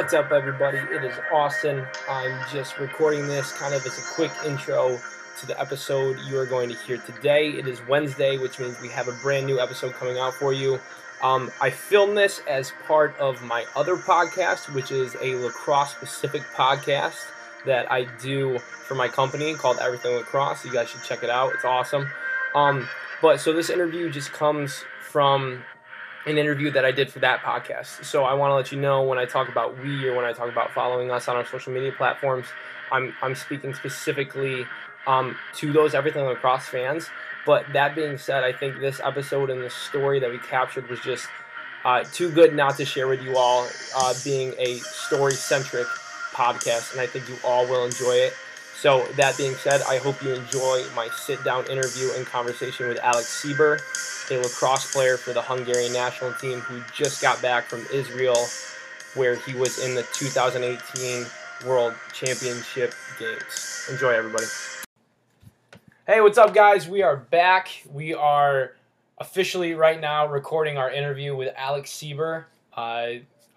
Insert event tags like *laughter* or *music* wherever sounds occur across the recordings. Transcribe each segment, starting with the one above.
What's up, everybody? It is Austin. I'm just recording this kind of as a quick intro to the episode you are going to hear today. It is Wednesday, which means we have a brand new episode coming out for you. Um, I filmed this as part of my other podcast, which is a lacrosse specific podcast that I do for my company called Everything Lacrosse. You guys should check it out. It's awesome. Um, but so this interview just comes from an interview that I did for that podcast. So I want to let you know when I talk about we or when I talk about following us on our social media platforms, I'm, I'm speaking specifically um, to those Everything Lacrosse fans. But that being said, I think this episode and the story that we captured was just uh, too good not to share with you all, uh, being a story centric podcast, and I think you all will enjoy it. So, that being said, I hope you enjoy my sit down interview and conversation with Alex Sieber, a lacrosse player for the Hungarian national team who just got back from Israel, where he was in the 2018 World Championship Games. Enjoy, everybody. Hey, what's up, guys? We are back. We are officially right now recording our interview with Alex Sieber, uh,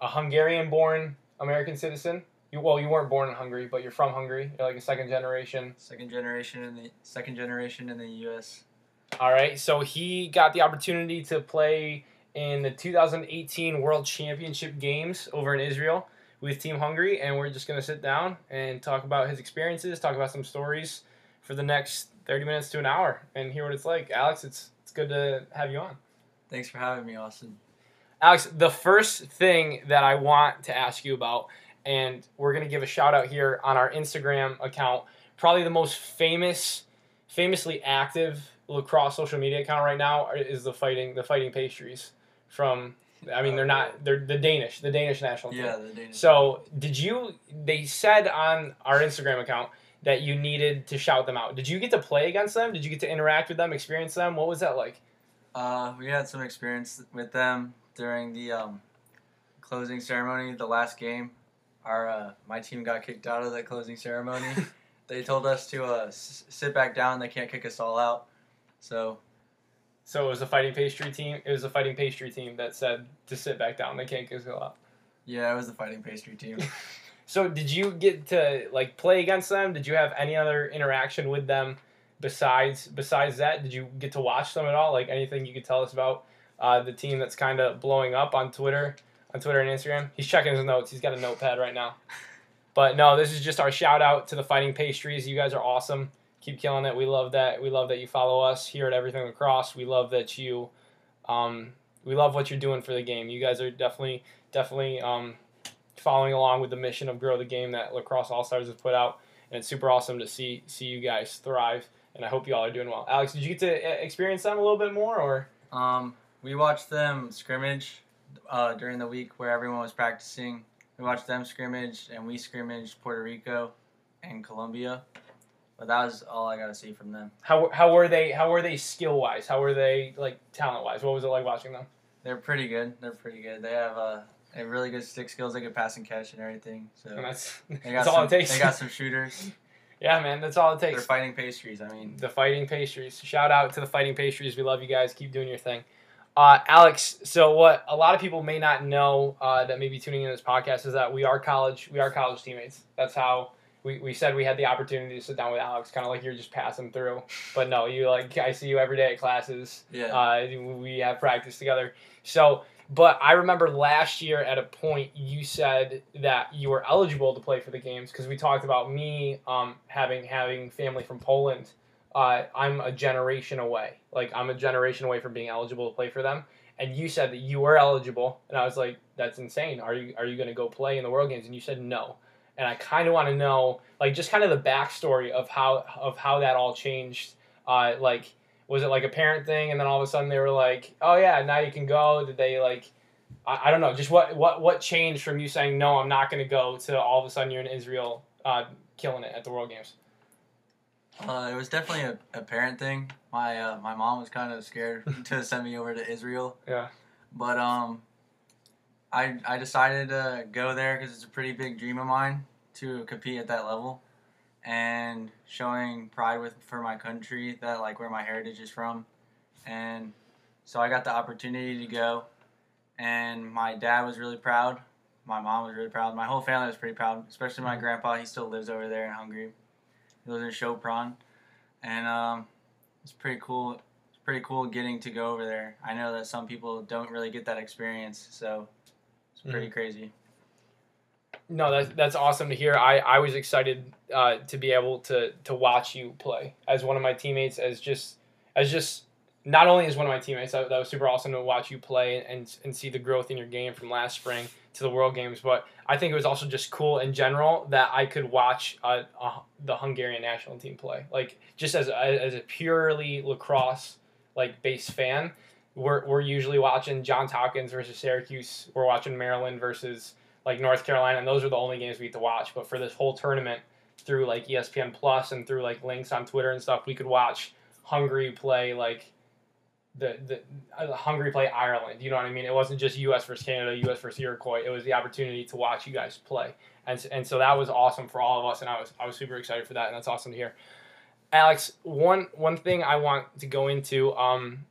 a Hungarian born American citizen. You, well, you weren't born in Hungary, but you're from Hungary. You're like a second generation. Second generation in the second generation in the U.S. All right, so he got the opportunity to play in the 2018 World Championship Games over in Israel with Team Hungary, and we're just gonna sit down and talk about his experiences, talk about some stories for the next 30 minutes to an hour, and hear what it's like. Alex, it's it's good to have you on. Thanks for having me, Austin. Alex, the first thing that I want to ask you about, and we're gonna give a shout out here on our Instagram account, probably the most famous, famously active lacrosse social media account right now is the fighting the fighting pastries from. I mean, they're not they're the Danish, the Danish national team. Yeah, the Danish. So, did you? They said on our Instagram account that you needed to shout them out. Did you get to play against them? Did you get to interact with them, experience them? What was that like? Uh, we had some experience with them during the um, closing ceremony, the last game. Our uh, my team got kicked out of the closing ceremony. *laughs* they told us to uh, s- sit back down. They can't kick us all out. So So it was a fighting pastry team. It was a fighting pastry team that said to sit back down. They can't kick us all out. yeah, it was the fighting pastry team. *laughs* So did you get to like play against them? Did you have any other interaction with them besides besides that? Did you get to watch them at all? Like anything you could tell us about uh, the team that's kind of blowing up on Twitter, on Twitter and Instagram? He's checking his notes. He's got a notepad right now. But no, this is just our shout out to the Fighting Pastries. You guys are awesome. Keep killing it. We love that. We love that you follow us here at Everything Lacrosse. We love that you, um, we love what you're doing for the game. You guys are definitely, definitely um, following along with the mission of grow the game that Lacrosse All Stars has put out, and it's super awesome to see see you guys thrive. And I hope you all are doing well. Alex, did you get to uh, experience them a little bit more, or Um, we watched them scrimmage uh, during the week where everyone was practicing. We watched them scrimmage, and we scrimmaged Puerto Rico and Colombia. But that was all I got to see from them. how how were they? How were they skill wise? How were they like talent wise? What was it like watching them? They're pretty good. They're pretty good. They have uh, they have really good stick skills. They can pass and catch and everything. So And that's *laughs* they got that's some, all it takes. They got some shooters. *laughs* yeah, man, that's all it takes. They're fighting pastries. I mean, The Fighting Pastries. Shout out to the Fighting Pastries. We love you guys. Keep doing your thing. Uh, Alex, so what a lot of people may not know uh, that may be tuning in this podcast is that we are college we are college teammates. That's how we, we said we had the opportunity to sit down with Alex, kind of like you're just passing through. But no, you like I see you every day at classes. yeah. Uh, we have practice together. So, but I remember last year at a point you said that you were eligible to play for the games because we talked about me um, having having family from Poland. Uh, I'm a generation away. Like I'm a generation away from being eligible to play for them. And you said that you were eligible, and I was like, "That's insane. Are you are you going to go play in the World Games?" And you said no. And I kind of want to know, like, just kind of the backstory of how of how that all changed. Uh, like, was it like a parent thing and then all of a sudden they were like oh yeah now you can go did they like i, I don't know just what what what changed from you saying no i'm not going to go to all of a sudden you're in israel uh, killing it at the world games Uh, it was definitely a, a parent thing. My uh, my mom was kind of scared *laughs* to send me over to Israel. Yeah. But um, I I decided to go there because it's a pretty big dream of mine to compete at that level, and showing pride with for my country that like where my heritage is from, and so I got the opportunity to go, and my dad was really proud my mom was really proud. My whole family was pretty proud, especially my Mhm. grandpa. He still lives over there in Hungary. He lives in Sopron, and um, it's pretty cool. It's pretty cool getting to go over there. I know that some people don't really get that experience, so it's pretty crazy. No, that's that's awesome to hear. I, I was excited uh, to be able to to watch you play as one of my teammates, as just as just not only as one of my teammates. That, that was super awesome to watch you play and and see the growth in your game from last spring to the World Games. But I think it was also just cool in general that I could watch the Hungarian national team play. Like just as a, as a purely lacrosse like base fan, we're we're usually watching Johns Hopkins versus Syracuse. We're watching Maryland versus like North Carolina, and those are the only games we get to watch. But for this whole tournament, through like ESPN Plus and through like links on Twitter and stuff, we could watch Hungary play like the the uh, Hungary play Ireland. You know what I mean? It wasn't just U.S. versus Canada, U.S. versus Iroquois. It was the opportunity to watch you guys play, and and so that was awesome for all of us, and I was I was super excited for that, and that's awesome to hear. Alex, one one thing I want to go into, um,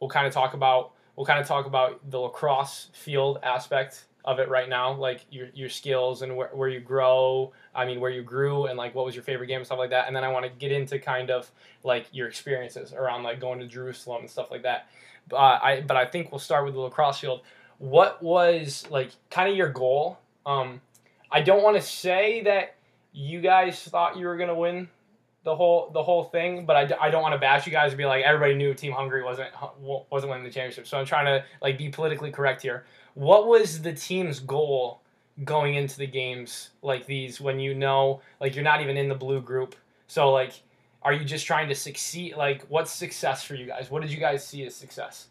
we'll kind of talk about we'll kind of talk about the lacrosse field aspect of it right now, like your your skills and where, where you grow. I mean, where you grew and like what was your favorite game and stuff like that. And then I want to get into kind of like your experiences around like going to Jerusalem and stuff like that. But uh, I but I think we'll start with the lacrosse field. What was like kind of your goal? Um, I don't want to say that you guys thought you were gonna win the whole the whole thing, but I, I don't want to bash you guys and be like everybody knew Team Hungary wasn't wasn't winning the championship. So I'm trying to like be politically correct here. What was the team's goal going into the games like these when you know like you're not even in the blue group? So like are you just trying to succeed like what's success for you guys? What did you guys see as success?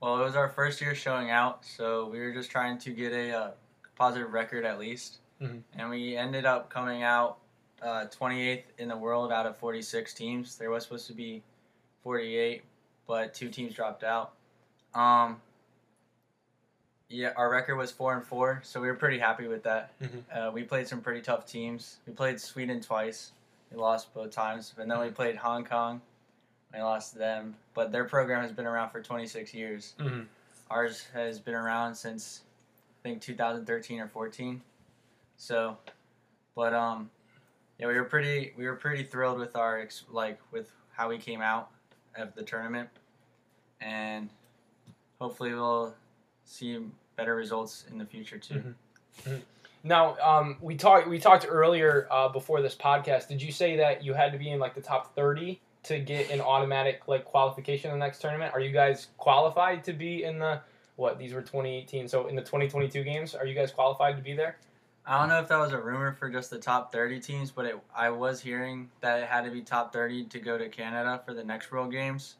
Well, it was our first year showing out, so we were just trying to get a uh, positive record at least, Mhm. and we ended up coming out uh, 28th in the world out of 46 teams. There was supposed to be 48, but two teams dropped out. Um, yeah, our record was four and four, so we were pretty happy with that. Mhm. Uh, we played some pretty tough teams. We played Sweden twice. We lost both times, and then we played Hong Kong. We lost them, but their program has been around for 26 years. Mm-hmm. Ours has been around since I think 2013 or 14. So, but um, yeah, we were pretty we were pretty thrilled with our ex- like with how we came out of the tournament, and hopefully we'll see better results in the future too. Mhm. Now, um, we talked we talked earlier uh, before this podcast. Did you say that you had to be in like the top thirty to get an automatic like qualification in the next tournament? Are you guys qualified to be in the what? These were twenty eighteen. So in the twenty twenty two games, are you guys qualified to be there? I don't know if that was a rumor for just the top 30 teams, but it, I was hearing that it had to be top 30 to go to Canada for the next World Games.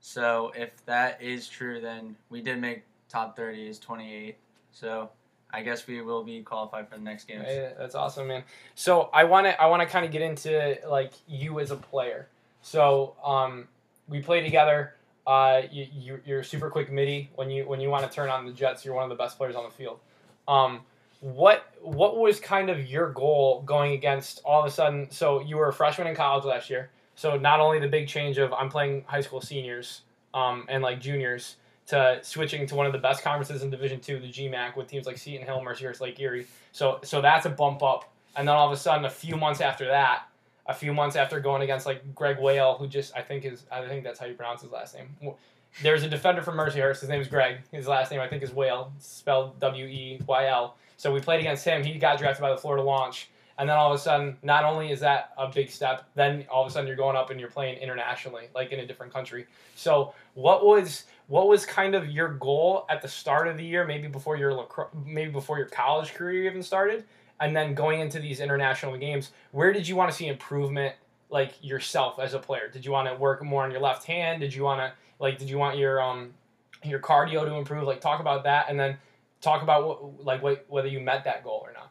So if that is true, then we did make top 30 is 28. So I guess we will be qualified for the next games. That's awesome, man. So I want to I want to kind of get into like you as a player. So um, we play together. Uh, you, you you're super quick midi when you when you want to turn on the Jets. You're one of the best players on the field. Um, what what was kind of your goal going against all of a sudden? So you were a freshman in college last year. So not only the big change of I'm playing high school seniors um, and like juniors to switching to one of the best conferences in Division Two, the GMAC, with teams like Seton Hill, Mercyhurst, Lake Erie. So so that's a bump up. And then all of a sudden, a few months after that, a few months after going against like Greg Whale, who just I think is I think that's how you pronounce his last name. There's a defender from Mercyhurst. His name is Greg. His last name I think is Whale, spelled W E Y L. So we played against him. He got drafted by the Florida Launch. And then all of a sudden, not only is that a big step, then all of a sudden you're going up and you're playing internationally, like in a different country. So what was what was kind of your goal at the start of the year, maybe before your maybe before your college career even started, and then going into these international games? Where did you want to see improvement, like yourself as a player? Did you want to work more on your left hand? Did you want to like did you want your um your cardio to improve? Like talk about that, and then talk about what like what, whether you met that goal or not.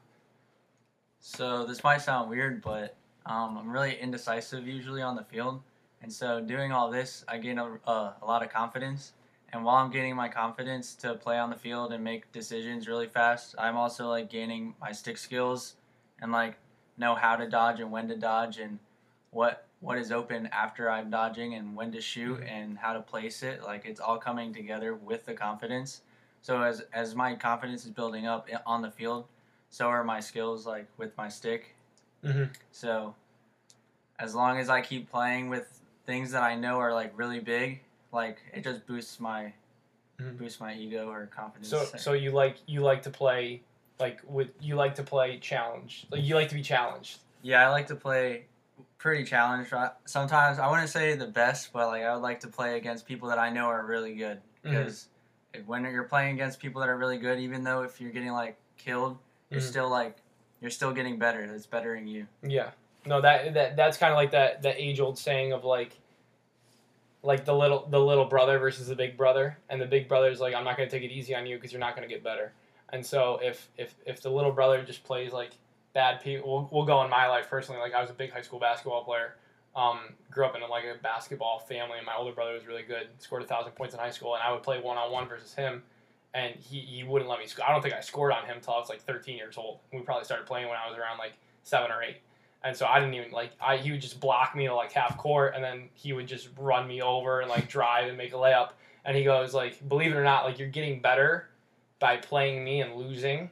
So this might sound weird, but um, I'm really indecisive usually on the field, and so doing all this, I gain a, uh, a lot of confidence. And while I'm gaining my confidence to play on the field and make decisions really fast, I'm also like gaining my stick skills and like know how to dodge and when to dodge and what what is open after I'm dodging and when to shoot Mhm. and how to place it. Like it's all coming together with the confidence. So as as my confidence is building up on the field, so are my skills like with my stick. Mhm. So as long as I keep playing with things that I know are like really big, like it just boosts my Mhm. boosts my ego or confidence. So so you like you like to play like with you like to play challenge. Like you like to be challenged. yeah, I like to play pretty challenged. Sometimes I wouldn't say the best, but like I would like to play against people that I know are really good because if when you're playing against people that are really good, even though if you're getting like killed, you're Mhm. still like you're still getting better. It's bettering you. Yeah. No, that that that's kind of like that that age old saying of like like the little the little brother versus the big brother, and the big brother's like, I'm not gonna take it easy on you because you're not gonna get better. And so if if if the little brother just plays like bad people, we'll, we'll go in my life personally. Like I was a big high school basketball player. Um, grew up in like a basketball family, and my older brother was really good. Scored a thousand points in high school, and I would play one on one versus him, and he, he wouldn't let me. Score. I don't think I scored on him until I was like 13 years old. We probably started playing when I was around like seven or eight. And so I didn't even like I he would just block me to like half court and then he would just run me over and like drive and make a layup. And he goes like, believe it or not, like you're getting better by playing me and losing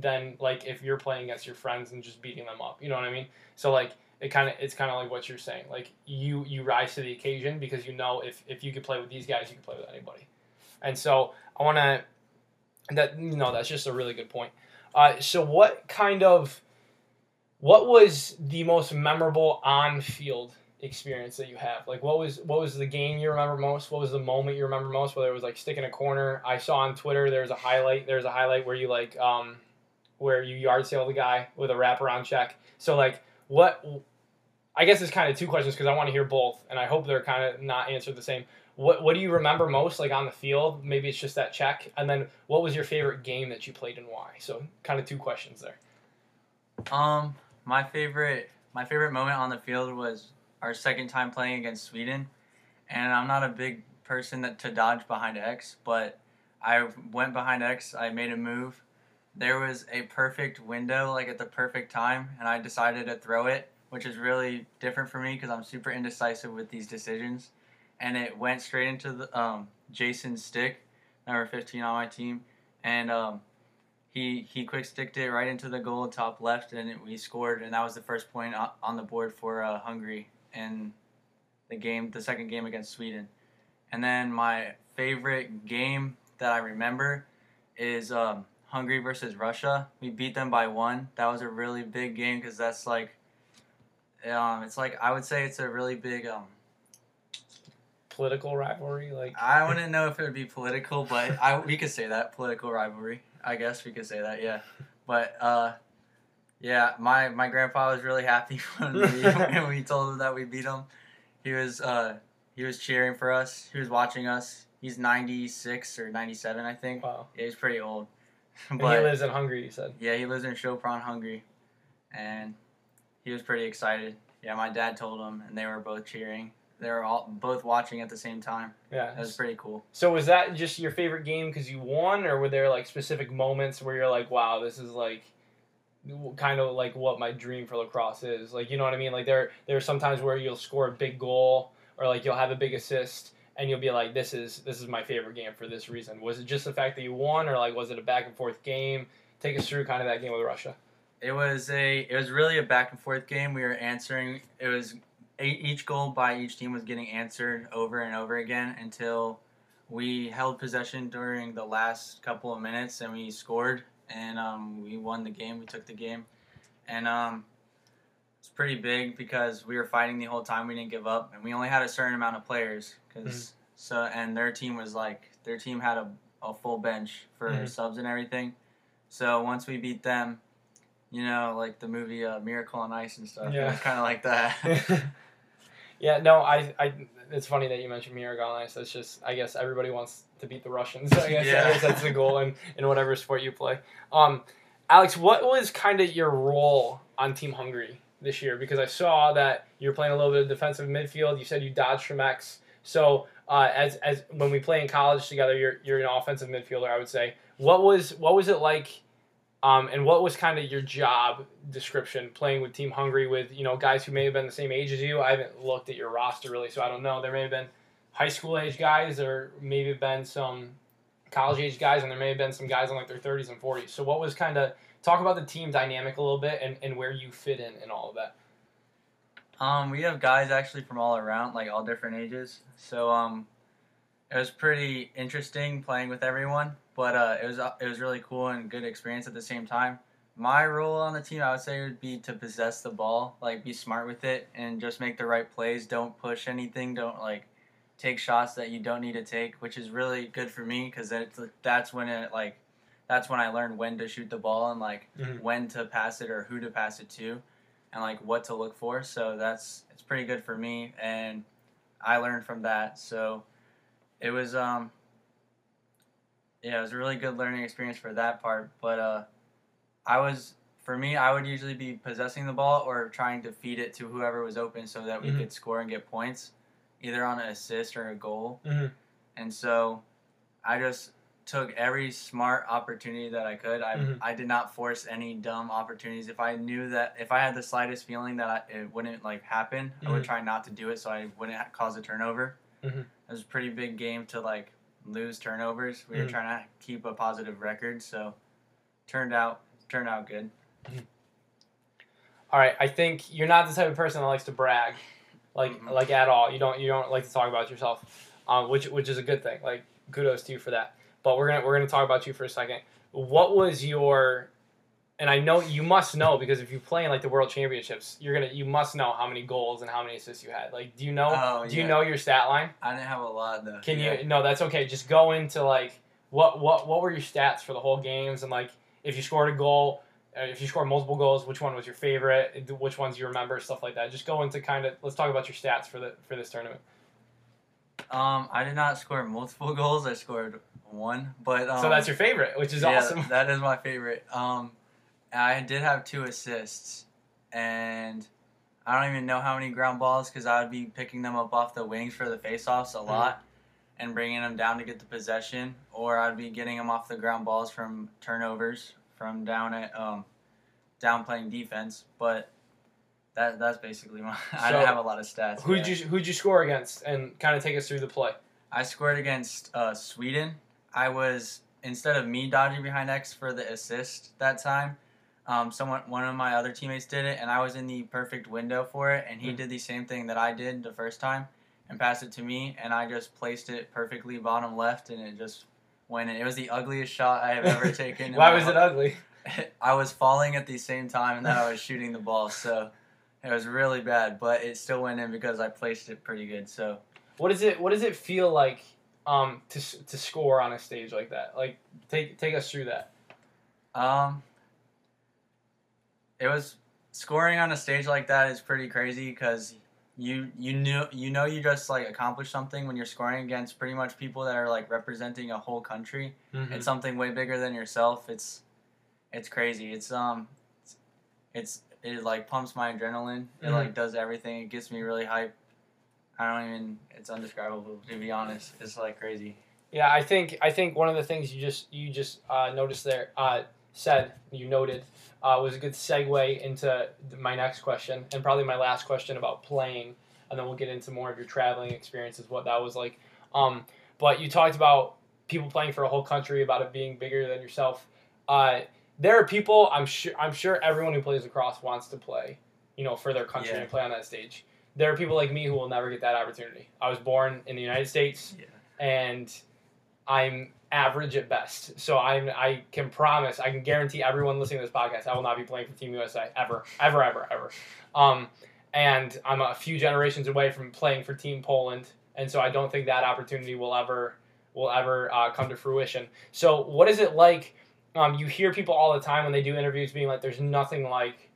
than like if you're playing against your friends and just beating them up. You know what I mean? So like it kind of it's kind of like what you're saying. Like you you rise to the occasion because you know if if you could play with these guys, you can play with anybody. And so I want to that you know that's just a really good point. Uh, so what kind of what was the most memorable on-field experience that you have? Like, what was what was the game you remember most? What was the moment you remember most? Whether it was like sticking a corner. I saw on Twitter there's a highlight. There's a highlight where you like um, where you yard sale the guy with a wraparound check. So like, what? I guess it's kind of two questions because I want to hear both, and I hope they're kind of not answered the same. What What do you remember most, like on the field? Maybe it's just that check, and then what was your favorite game that you played and why? So kind of two questions there. Um, my favorite my favorite moment on the field was our second time playing against Sweden, and I'm not a big person that to dodge behind X, but I went behind X. I made a move. There was a perfect window, like at the perfect time, and I decided to throw it, which is really different for me because I'm super indecisive with these decisions. And it went straight into the um, Jason's stick, number 15 on my team, and um, he he quick sticked it right into the goal top left, and we scored, and that was the first point on the board for uh, Hungary in the game, the second game against Sweden. And then my favorite game that I remember is um, Hungary versus Russia. We beat them by one. That was a really big game because that's like, um, it's like I would say it's a really big. Um, Political rivalry, like I wouldn't know if it would be political, but I we could say that political rivalry. I guess we could say that, yeah. But uh, yeah, my my grandpa was really happy *laughs* when we *laughs* when we told him that we beat him. He was uh he was cheering for us. He was watching us. He's ninety six or ninety seven, I think. wow. Yeah, he's pretty old. *laughs* And he lives in Hungary. You said. yeah, he lives in Sopron, Hungary, and he was pretty excited. Yeah, my dad told him, and they were both cheering. They were all both watching at the same time. Yeah. That was pretty cool. So was that just your favorite game because you won, or were there like specific moments where you're like, "Wow, this is like." kind of like what my dream for lacrosse is like you know what i mean like there there's sometimes where you'll score a big goal or like you'll have a big assist and you'll be like this is this is my favorite game for this reason was it just the fact that you won or like was it a back and forth game take us through kind of that game with russia It was a it was really a back and forth game. We were answering. It was each goal by each team was getting answered over and over again until we held possession during the last couple of minutes and we scored and um, we won the game. We took the game, and um, it's pretty big because we were fighting the whole time. We didn't give up, and we only had a certain amount of players because so and their team was like their team had a, a full bench for Mhm. subs and everything. So once we beat them, you know, like the movie uh, Miracle on Ice and stuff. Yeah. It was kind of like that. *laughs* *laughs* yeah, no, I, I, it's funny that you mentioned Miracle on That's just, I guess everybody wants to beat the Russians. *laughs* I guess, Yeah. I guess that's the goal in, in whatever sport you play. Um, Alex, what was kind of your role on Team Hungary this year? Because I saw that you're playing a little bit of defensive midfield. You said you dodged from X. So uh, as, as when we play in college together, you're, you're an offensive midfielder, I would say. What was what was it like um, and what was kind of your job description playing with Team Hungary with you know guys who may have been the same age as you? I haven't looked at your roster really, so I don't know. There may have been high school age guys, or maybe been some college age guys, and there may have been some guys in like their 30s and 40s. So what was kind of talk about the team dynamic a little bit and, and where you fit in and all of that. Um, we have guys actually from all around, like all different ages. So um, it was pretty interesting playing with everyone, but uh, it was uh, it was really cool and good experience at the same time. My role on the team, I would say, would be to possess the ball, like be smart with it, and just make the right plays. Don't push anything. Don't like take shots that you don't need to take, which is really good for me because that's when it like that's when I learned when to shoot the ball and like Mhm. when to pass it or who to pass it to, and like what to look for. So that's it's pretty good for me, and I learned from that. So it was um yeah, it was a really good learning experience for that part. But uh, I was for me, I would usually be possessing the ball or trying to feed it to whoever was open so that we Mhm. could score and get points, either on an assist or a goal. Mhm. And so I just took every smart opportunity that I could. I, Mhm. I did not force any dumb opportunities. If I knew that if I had the slightest feeling that I, it wouldn't like happen, I would Mhm. try not to do it so I wouldn't cause a turnover. Mhm. It was a pretty big game to like lose turnovers. We were Mhm. trying to keep a positive record, so turned out turned out good. All right, I think you're not the type of person that likes to brag, like like at all. You don't you don't like to talk about yourself, um, which which is a good thing. Like kudos to you for that. But we're gonna we're gonna talk about you for a second. What was your and I know you must know because if you play in like the World Championships, you're gonna you must know how many goals and how many assists you had. Like, do you know? Oh, do you know your stat line? I didn't have a lot though. Can Yeah. you? No, that's okay. Just go into like what what what were your stats for the whole games and like if you scored a goal, uh, if you scored multiple goals, which one was your favorite? Which ones you remember? Stuff like that. Just go into kind of let's talk about your stats for the for this tournament. Um, I did not score multiple *laughs* goals. I scored one, but um, so that's your favorite, which is yeah, awesome. That is my favorite. Um, I did have two assists, and I don't even know how many ground balls because I would be picking them up off the wings for the faceoffs a Mm-hmm. lot, and bringing them down to get the possession, or I'd be getting them off the ground balls from turnovers from down at um, down playing defense. But that that's basically *laughs* my. I So, didn't have a lot of stats. Who'd you who'd you score against? And kind of take us through the play. I scored against uh, Sweden. I was instead of me dodging behind X for the assist that time, um, someone one of my other teammates did it, and I was in the perfect window for it, and he Mhm. did the same thing that I did the first time, and passed it to me, and I just placed it perfectly bottom left, and it just went in. It was the ugliest shot I have ever *laughs* taken. Why was it ugly? *laughs* I was falling at the same time, and then I was shooting the ball, so. It was really bad, but it still went in because I placed it pretty good. So What does it What does it feel like um, to to score on a stage like that? Like take take us through that. Um, it was scoring on a stage like that is pretty crazy because you you knew you know you just like accomplished something when you're scoring against pretty much people that are like representing a whole country. Mm-hmm. It's something way bigger than yourself. It's it's crazy. It's um it's, it's it like pumps my adrenaline. It Mhm. like does everything. It gets me really hype. I don't even. It's undescribable to be honest. It's like crazy. Yeah, I think I think one of the things you just you just uh, noticed there uh, said you noted uh, was a good segue into my next question and probably my last question about playing, and then we'll get into more of your traveling experiences, what that was like. Um, but you talked about people playing for a whole country, about it being bigger than yourself. Uh, there are people I'm sure I'm sure everyone who plays lacrosse wants to play, you know, for their country Yeah. and play on that stage. There are people like me who will never get that opportunity. I was born in the United States Yeah. and I'm average at best. So I'm I can promise, I can guarantee everyone listening to this podcast, I will not be playing for Team USA ever, ever, ever, ever. Um, and I'm a few generations away from playing for Team Poland, and so I don't think that opportunity will ever will ever uh, come to fruition. So what is it like? Um, you hear people all the time when they do interviews being like, "There's nothing like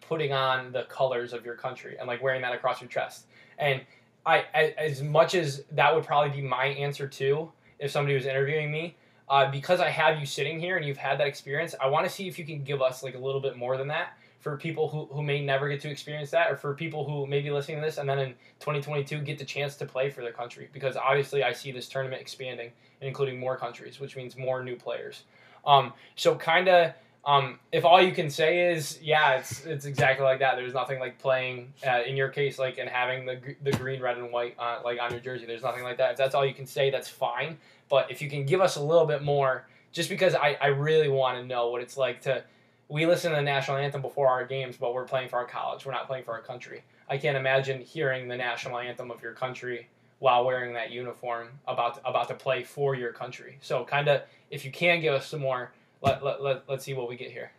putting on the colors of your country and like wearing that across your chest." And I, I as much as that would probably be my answer too, if somebody was interviewing me, uh, because I have you sitting here and you've had that experience, I want to see if you can give us like a little bit more than that for people who, who may never get to experience that, or for people who may be listening to this and then in 2022 get the chance to play for their country. Because obviously, I see this tournament expanding and including more countries, which means more new players. Um, so kind of. Um, if all you can say is, yeah, it's it's exactly like that. There's nothing like playing uh, in your case, like and having the the green, red, and white uh, like on your jersey. There's nothing like that. If that's all you can say, that's fine. But if you can give us a little bit more, just because I, I really want to know what it's like to. We listen to the national anthem before our games, but we're playing for our college. We're not playing for our country. I can't imagine hearing the national anthem of your country while wearing that uniform about about to play for your country. So kind of if you can give us some more, let, let, let, let's see what we get here.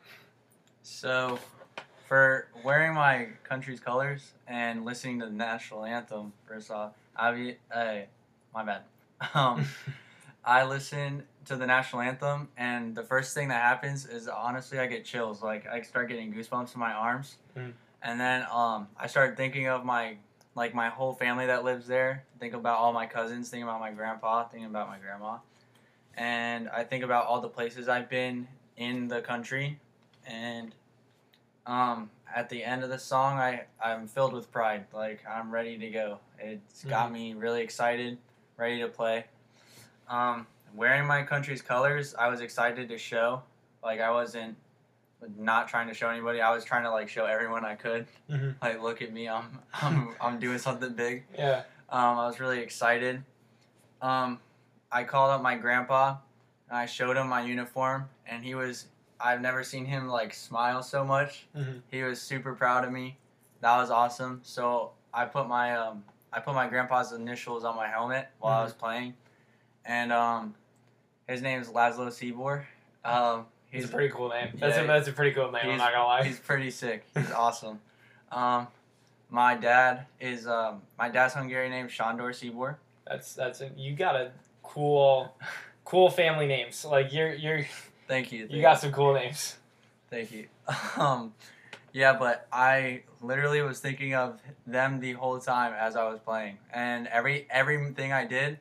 So, for wearing my country's colors and listening to the national anthem, first off, I be, uh, my bad. *laughs* Um, *laughs* I listen to the national anthem, and the first thing that happens is honestly I get chills. Like I start getting goosebumps in my arms, Mm. and then um, I start thinking of my like my whole family that lives there. Think about all my cousins. Think about my grandpa. Think about my grandma, and I think about all the places I've been in the country, and um, at the end of the song, I I'm filled with pride. Like I'm ready to go. It's got me really excited, ready to play. Um, wearing my country's colors, I was excited to show. Like I wasn't not trying to show anybody. I was trying to like show everyone I could. Mhm. *laughs* Like look at me, I'm *laughs* I'm I'm doing something big. Yeah. Um, I was really excited. Um, I called up my grandpa and I showed him my uniform, and he was. I've never seen him like smile so much. Mhm. He was super proud of me. That was awesome. So I put my um, I put my grandpa's initials on my helmet while I Mhm. was playing, and um, his name is Laszlo Sibor. Um, He's he's a pretty cool name. That's Yeah, a that's a pretty cool name. I'm not gonna lie. He's pretty sick. *laughs* He's awesome. Um, my dad is um, my dad's Hungarian name Shandor Sibor. That's that's a, you got a cool, cool family names. Like you're you're Thank you. you got some cool names. Thank you. *laughs* Um, yeah, but I literally was thinking of them the whole time as I was playing, and every everything I did,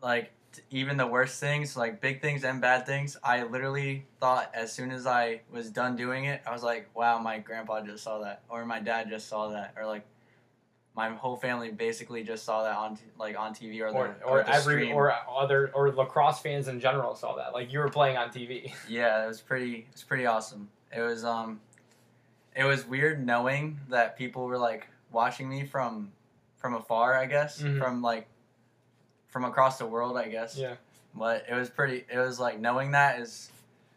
like t- even the worst things, like big things and bad things, I literally thought as soon as I was done doing it, I was like, "Wow, my grandpa just saw that, or my dad just saw that, or like." My whole family basically just saw that on t- like on TV or the, Or or the every stream. or other or lacrosse fans in general saw that. Like you were playing on TV. *laughs* Yeah, it was pretty. It was pretty awesome. It was um, it was weird knowing that people were like watching me from, from afar. I guess Mhm. from like, from across the world. I guess. Yeah. But it was pretty. It was like knowing that is,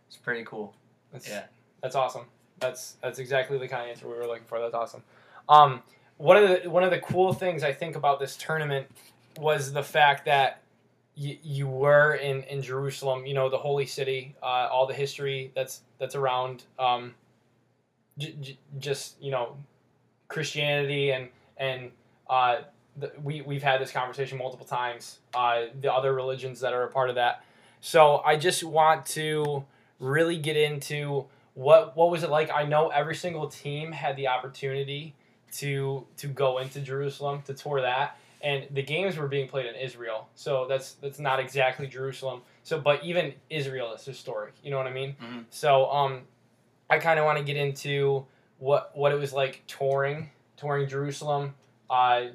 it's pretty cool. That's, Yeah. That's awesome. That's that's exactly the kind of answer we were looking for. That's awesome. Um, one of the one of the cool things I think about this tournament was the fact that you, you were in, in Jerusalem. You know, the holy city, uh, all the history that's that's around. Um, j- j- just you know, Christianity and and uh, the, we we've had this conversation multiple times. Uh, the other religions that are a part of that. So I just want to really get into what what was it like. I know every single team had the opportunity to to go into Jerusalem to tour that, and the games were being played in Israel. So that's that's not exactly Jerusalem. So, but even Israel is historic. You know what I mean? Mhm. So, um, I kind of want to get into what what it was like touring touring Jerusalem, uh,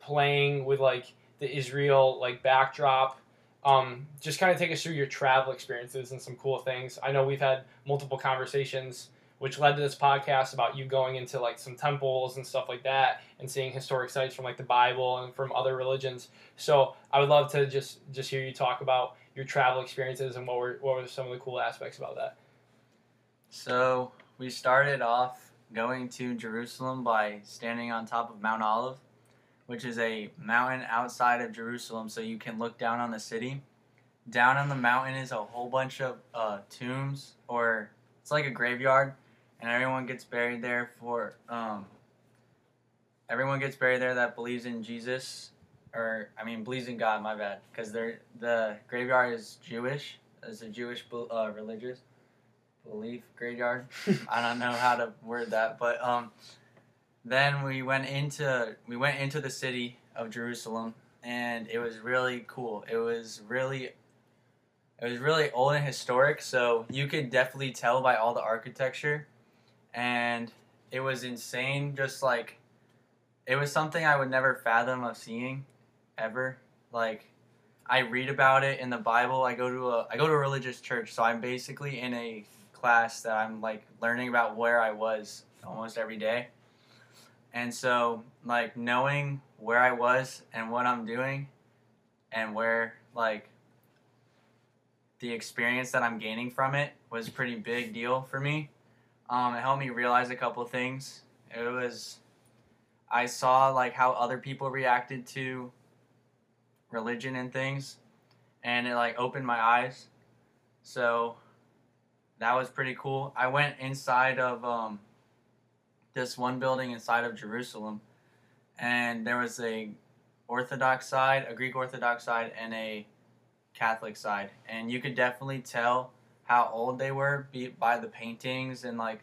playing with like the Israel like backdrop. Um, just kind of take us through your travel experiences and some cool things. I know we've had multiple conversations which led to this podcast about you going into like some temples and stuff like that and seeing historic sites from like the Bible and from other religions. So I would love to just just hear you talk about your travel experiences and what were what were some of the cool aspects about that. So we started off going to Jerusalem by standing on top of Mount Olive, which is a mountain outside of Jerusalem, so you can look down on the city. Down on the mountain is a whole bunch of uh, tombs, or it's like a graveyard, and everyone gets buried there for. Um, everyone gets buried there that believes in Jesus, or I mean believes in God. My bad, because they're the graveyard is Jewish. It's a Jewish uh, religious belief graveyard. *laughs* I don't know how to word that, but um, then we went into we went into the city of Jerusalem, and it was really cool. It was really it was really old and historic, so you could definitely tell by all the architecture, and it was insane. Just like it was something I would never fathom of seeing, ever. Like I read about it in the Bible. I go to a I go to a religious church, so I'm basically in a class that I'm like learning about where I was almost every day. And so like knowing where I was and what I'm doing and where like the experience that I'm gaining from it was pretty big deal for me. Um, it helped me realize a couple things. It was I saw like how other people reacted to religion and things, and it like opened my eyes. So that was pretty cool. I went inside of um, this one building inside of Jerusalem, and there was a Orthodox side, a Greek Orthodox side, and a Catholic side, and you could definitely tell how old they were by the paintings and like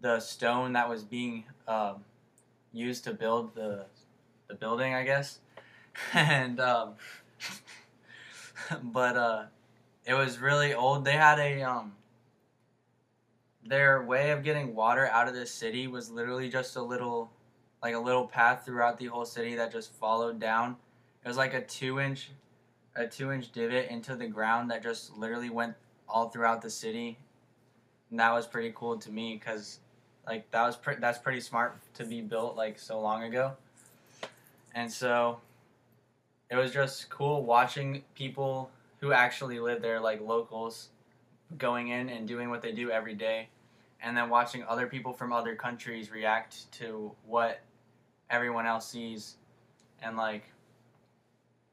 the stone that was being um, used to build the the building, I guess. *laughs* and um, *laughs* but uh, it was really old. They had a um, their way of getting water out of the city was literally just a little like a little path throughout the whole city that just followed down. It was like a two inch a two inch divot into the ground that just literally went all throughout the city. And that was pretty cool to me because like that was pre- that's pretty smart to be built like so long ago. And so it was just cool watching people who actually live there like locals going in and doing what they do every day and then watching other people from other countries react to what everyone else sees and like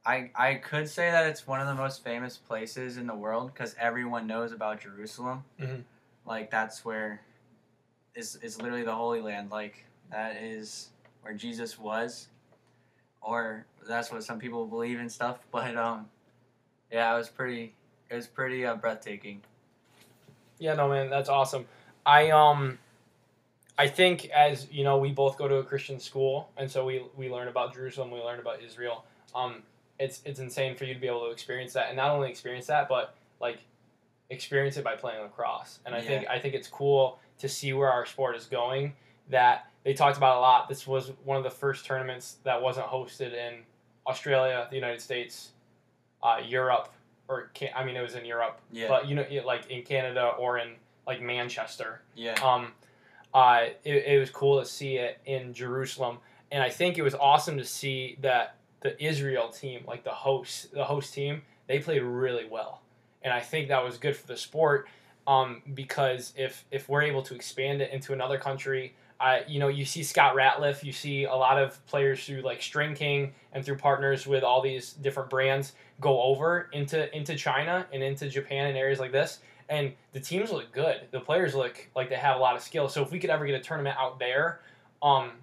I I could say that it's one of the most famous places in the world because everyone knows about Jerusalem. Mm-hmm. Like that's where is is literally the Holy Land. Like that is where Jesus was, or that's what some people believe and stuff. *laughs* But um, yeah, it was pretty. It was pretty uh, breathtaking. Yeah, no, man, that's awesome. I um, I think as you know, we both go to a Christian school, and so we we learn about Jerusalem, we learn about Israel. Um, it's it's insane for you to be able to experience that, and not only experience that, but like experience it by playing lacrosse. And I yeah. think I think it's cool to see where our sport is going. That they talked about a lot. This was one of the first tournaments that wasn't hosted in Australia, the United States, uh, Europe, or I mean it was in Europe, yeah. but you know like in Canada or in like Manchester. Yeah. Um, uh, it, it was cool to see it in Jerusalem, and I think it was awesome to see that the Israel team, like the host, the host team, they played really well, and I think that was good for the sport. Um, because if if we're able to expand it into another country, uh, you know, you see Scott Ratliff, you see a lot of players through like String King and through partners with all these different brands go over into into China and into Japan and areas like this, and the teams look good. The players look like they have a lot of skill. So if we could ever get a tournament out there, um,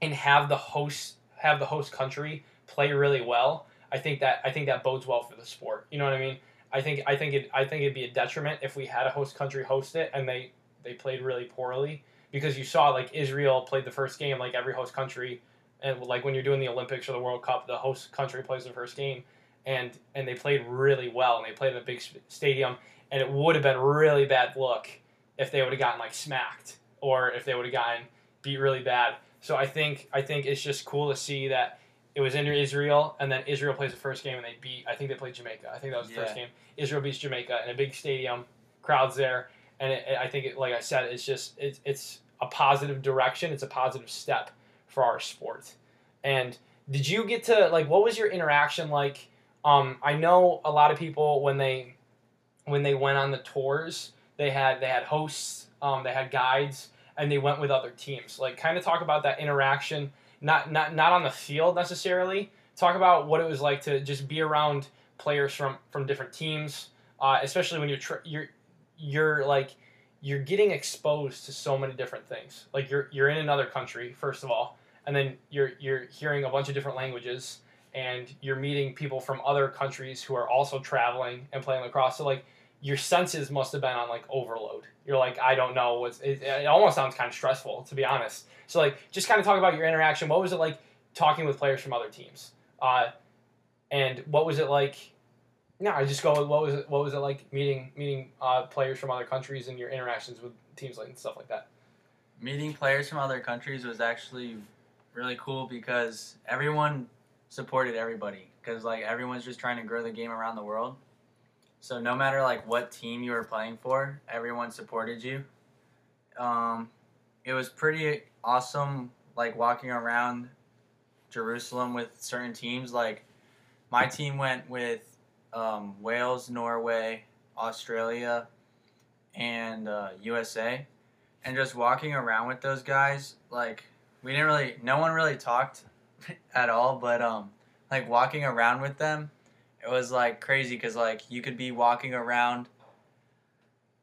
and have the host have the host country play really well, I think that I think that bodes well for the sport. You know what I mean? I think I think it I think it'd be a detriment if we had a host country host it and they they played really poorly because you saw like Israel played the first game like every host country and like when you're doing the Olympics or the World Cup the host country plays the first game and and they played really well and they played in a big stadium and it would have been really bad look if they would have gotten like smacked or if they would have gotten beat really bad. So I think I think it's just cool to see that it was in Israel, and then Israel plays the first game, and they beat. I think they played Jamaica. I think that was the yeah. first game. Israel beats Jamaica in a big stadium, crowds there, and it, it, I think, it, like I said, it's just it's it's a positive direction. It's a positive step for our sport. And did you get to like what was your interaction like? Um, I know a lot of people when they when they went on the tours, they had they had hosts, um, they had guides, and they went with other teams. Like, kind of talk about that interaction not not not on the field necessarily. Talk about what it was like to just be around players from from different teams, uh, especially when you're tr- you're you're like you're getting exposed to so many different things. Like you're you're in another country first of all, and then you're you're hearing a bunch of different languages, and you're meeting people from other countries who are also traveling and playing lacrosse. So like your senses must have been on like overload. You're like, I don't know what's. It, it almost sounds kind of stressful to be honest. So like, just kind of talk about your interaction. What was it like talking with players from other teams? Uh, and what was it like? No, I just go what was it? What was it like meeting meeting uh, players from other countries and your interactions with teams like and stuff like that? Meeting players from other countries was actually really cool because everyone supported everybody because like everyone's just trying to grow the game around the world. So no matter like what team you were playing for, everyone supported you. Um, it was pretty awesome like walking around Jerusalem with certain teams. Like my team went with um, Wales, Norway, Australia, and uh, USA, and just walking around with those guys, like we didn't really, no one really talked *laughs* at all, but um, like walking around with them, it was like crazy because like you could be walking around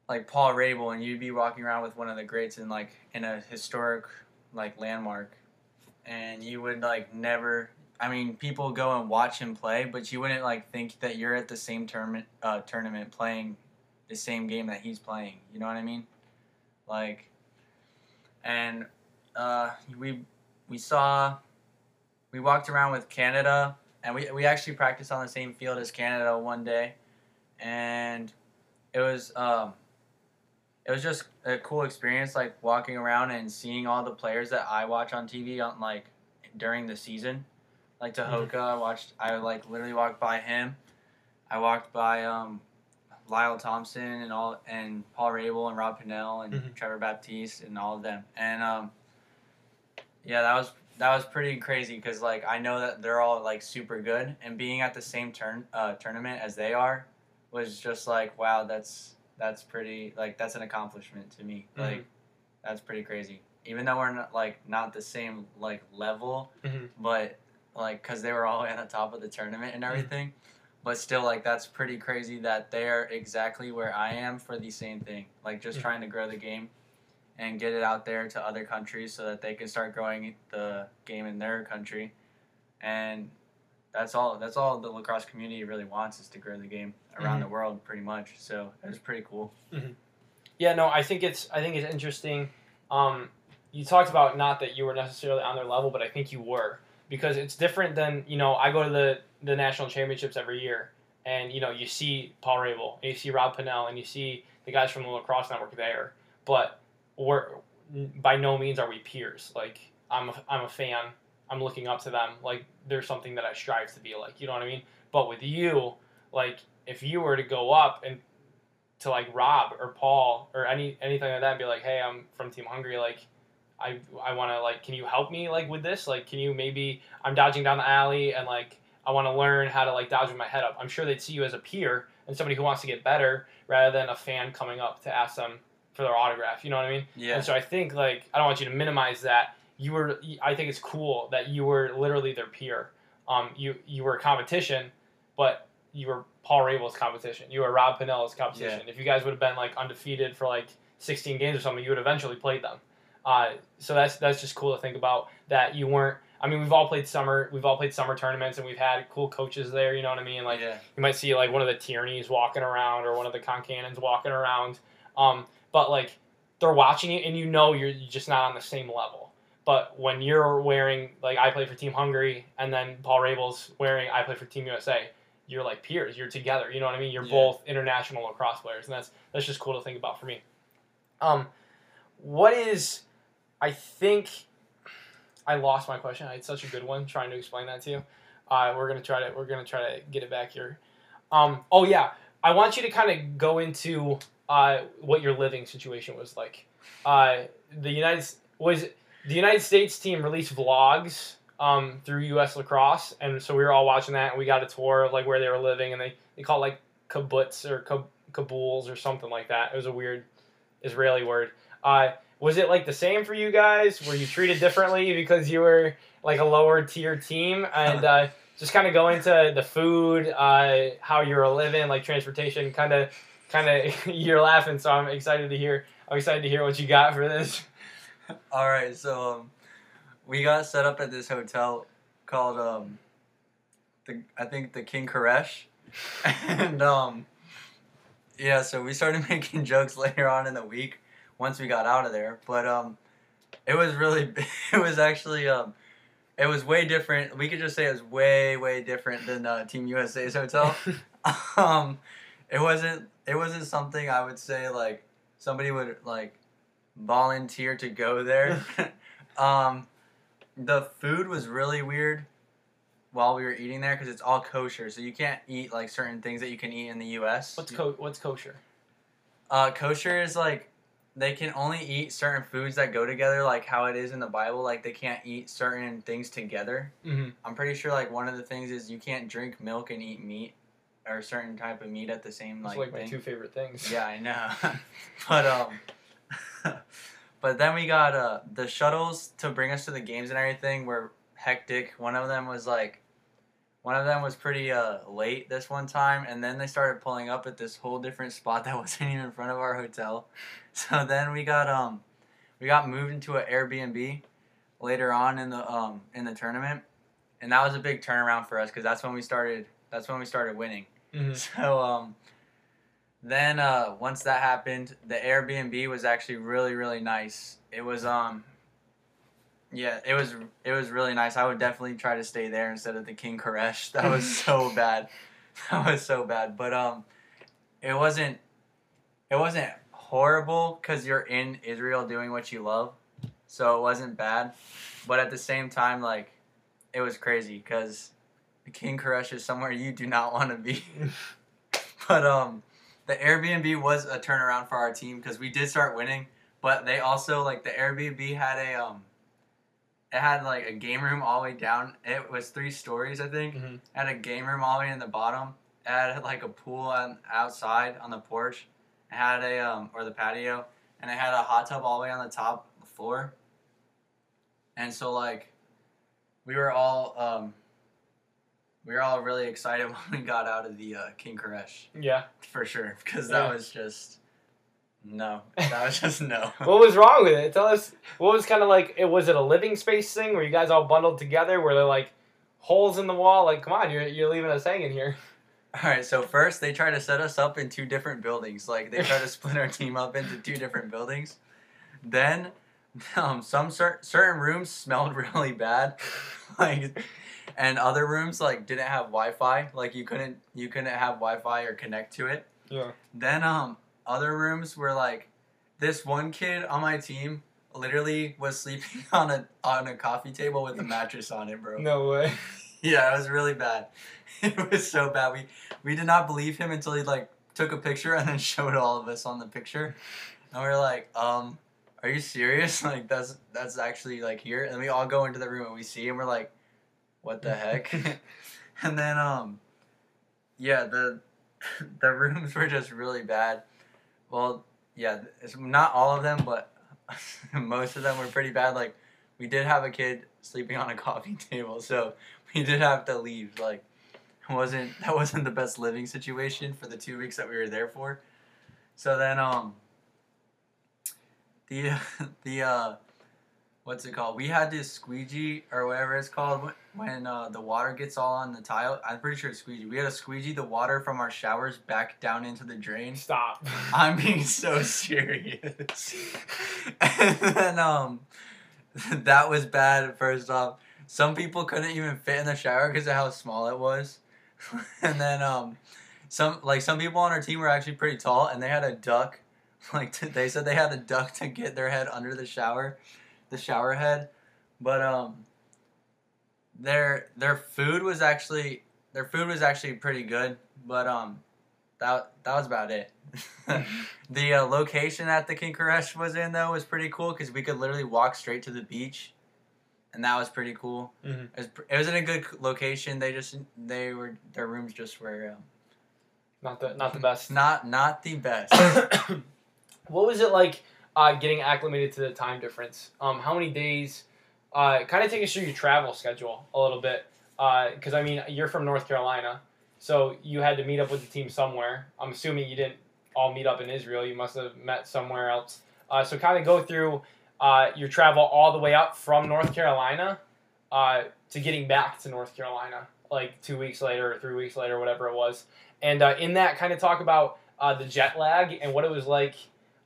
like Paul Rabil and you'd be walking around with one of the greats in like in a historic like landmark. And you would like never I mean people go and watch him play but you wouldn't like think that you're at the same tournament uh, tournament playing the same game that he's playing you know what I mean? Like and uh, we we saw we walked around with Canada and we, we actually practiced on the same field as Canada one day and it was um, it was just a cool experience like walking around and seeing all the players that I watch on TV on like during the season. Like Tehoka, I watched I like literally walked by him. I walked by um Lyle Thompson and all and Paul Rabil and Rob Pannell and Mhm. Trevor Baptiste and all of them. And um yeah, that was that was pretty crazy because like I know that they're all like super good and being at the same turn uh, tournament as they are was just like wow that's that's pretty like that's an accomplishment to me Mhm. like that's pretty crazy even though we're not like not the same like level Mhm. but like because they were all *laughs* at the top of the tournament and everything but still like that's pretty crazy that they're exactly where i am for the same thing like just Mhm. trying to grow the game and get it out there to other countries so that they can start growing the game in their country and that's all that's all the lacrosse community really wants is to grow the game around Mhm. the world pretty much so it was pretty cool Yeah, no, I think it's I think it's interesting. Um, you talked about not that you were necessarily on their level, but I think you were because it's different than you know. I go to the the national championships every year, and you know you see Paul Rabil, and you see Rob Pannell, and you see the guys from the lacrosse network there, but we're by no means are we peers. Like I'm a, I'm a fan. I'm looking up to them. Like there's something that I strive to be like. You know what I mean? But with you, like if you were to go up and to like Rob or Paul or any anything like that and be like, hey, I'm from Team Hungary, like I I want to like, can you help me like with this? Like, can you maybe I'm dodging down the alley and like I want to learn how to like dodge with my head up. I'm sure they'd see you as a peer and somebody who wants to get better rather than a fan coming up to ask them for their autograph. You know what I mean? yeah And so I think like I don't want you to minimize that. You were I think it's cool that you were literally their peer. Um, you you were competition, but you were Paul Rabil's competition. You were Rob Pannell's competition. If you guys would have been like undefeated for like 16 games or something, you would eventually played them. Uh, so that's that's just cool to think about that you weren't. I mean, we've all played summer. We've all played summer tournaments, and we've had cool coaches there. You know what I mean? Like yeah you might see like one of the Tierneys walking around or one of the Concannons walking around. Um, but like they're watching it and you know you're just not on the same level. But when you're wearing like I play for Team Hungary and then Paul Rabil's wearing I play for Team USA, you're like peers. You're together. You know what I mean? You're Yeah. both international lacrosse players, and that's that's just cool to think about for me. Um, what is I think I lost my question. I had such a good one trying to explain that to you. Uh, we're gonna try to we're gonna try to get it back here. Um, oh yeah, I want you to kind of go into uh, what your living situation was like. Uh, the United was the United States team released vlogs um, through U.S. Lacrosse, and so we were all watching that, and we got a tour of like where they were living, and they they call it like kibbutz or kab- kabuls or something like that. It was a weird Israeli word. Uh, was it like the same for you guys? Were you treated differently because you were like a lower tier team? And uh, just kind of go into the food, uh, how you were living, like transportation, kind of, kind of. *laughs* You're laughing, so I'm excited to hear. I'm excited to hear what you got for this. *laughs* All right, so um, we got set up at this hotel called um, the I think the King Koresh, *laughs* and um, yeah, so we started making jokes later on in the week once we got out of there, but um, it was really it was actually um, it was way different. We could just say it was way way different than uh, Team USA's hotel. um, it wasn't it wasn't something I would say like somebody would like volunteer to go there. *laughs* um, the food was really weird while we were eating there because it's all kosher, so you can't eat like certain things that you can eat in the U.S. What's co- What's kosher? Uh, kosher is like they can only eat certain foods that go together, like how it is in the Bible. Like they can't eat certain things together. Mm-hmm. I'm pretty sure like one of the things is you can't drink milk and eat meat, or a certain type of meat at the same It's like, like my thing. two favorite things. Yeah, I know. *laughs* but um *laughs* but then we got uh the shuttles to bring us to the games and everything were hectic. One of them was like one of them was pretty uh late this one time and then they started pulling up at this whole different spot *laughs* that wasn't even in front of our hotel. So then we got um we got moved into an Airbnb later on in the um in the tournament. And that was a big turnaround for us cuz that's when we started that's when we started winning. Mhm. *laughs* So um, then uh, once that happened, the Airbnb was actually really really nice. It was um, yeah, it was it was really nice. I would definitely try to stay there instead of the King Koresh. *laughs* That was *laughs* so bad. That was so bad. But um, it wasn't it wasn't horrible because you're in Israel doing what you love, so it wasn't bad. But at the same time, like, it was crazy because King Koresh is somewhere you do not want to be. *laughs* but um, the Airbnb was a turnaround for our team because we did start winning. But they also like the Airbnb had a um, it had like a game room all the way down. It was three stories, I think. Mhm. It had a game room all the way in the bottom. It had like a pool on outside on the porch. It had a um or the patio, and it had a hot tub all the way on the top the floor. And so like, we were all um. We were all really excited *laughs* when we got out of the uh, King Koresh Yeah. for sure because that Yeah. was just no. That was just no. *laughs* What was wrong with it? Tell us. What was kind of like? It was it a living space thing? Were you guys all bundled together? Were there like holes in the wall? Like, come on, you're you're leaving us hanging here. *laughs* All right, so first they try to set us up in two different buildings. Like they try to split our team up into two different buildings. Then, um, some cer- certain rooms smelled really bad, like, and other rooms like didn't have Wi-Fi. Like you couldn't you couldn't have Wi-Fi or connect to it. Yeah. Then um, other rooms were like, this one kid on my team literally was sleeping *laughs* on a on a coffee table with a mattress on it, bro. No way. *laughs* Yeah, it was really bad. *laughs* It was so bad. We we did not believe him until he like took a picture and then showed all of us on the picture, and we are like, um, are you serious? Like that's that's actually like here. And we all go into the room and we see him. We're like, what the heck? *laughs* *laughs* and then um, yeah the *laughs* the rooms were just really bad. Well, yeah, it's not all of them, but most of them were pretty bad. Like we did have a kid sleeping on a coffee table, so we did have to leave. Like, it wasn't that wasn't the best living situation for the two weeks that we were there for. So then, um, the the uh, what's it called? We had this squeegee or whatever it's called when uh, the water gets all on the tile. I'm pretty sure it's squeegee. We had to squeegee the water from our showers back down into the drain. Stop. *laughs* I'm being so serious. and then um *laughs* that was bad first off. Some people couldn't even fit in the shower because of how small it was. *laughs* and then um some like some people on our team were actually pretty tall and they had a duck. Like t- they said they had a duck to get their head under the shower, the shower head. But um their their food was actually their food was actually pretty good, but um that that was about it. *laughs* the uh, location that the King Koresh was in though was pretty cool because we could literally walk straight to the beach, and that was pretty cool. Mhm. It, was, it was in a good location. They just they were their rooms just were um, Not the not the best. not not the best. *coughs* what was it like uh, getting acclimated to the time difference? Um, how many days? Uh, kind of take us through your travel schedule a little bit, because I mean you're from North Carolina, so you had to meet up with the team somewhere. I'm assuming you didn't all meet up in Israel. You must have met somewhere else. Uh, so kind of go through uh, your travel all the way up from North Carolina uh, to getting back to North Carolina, like two weeks later or three weeks later, whatever it was. And uh, in that, kind of talk about uh, the jet lag and what it was like.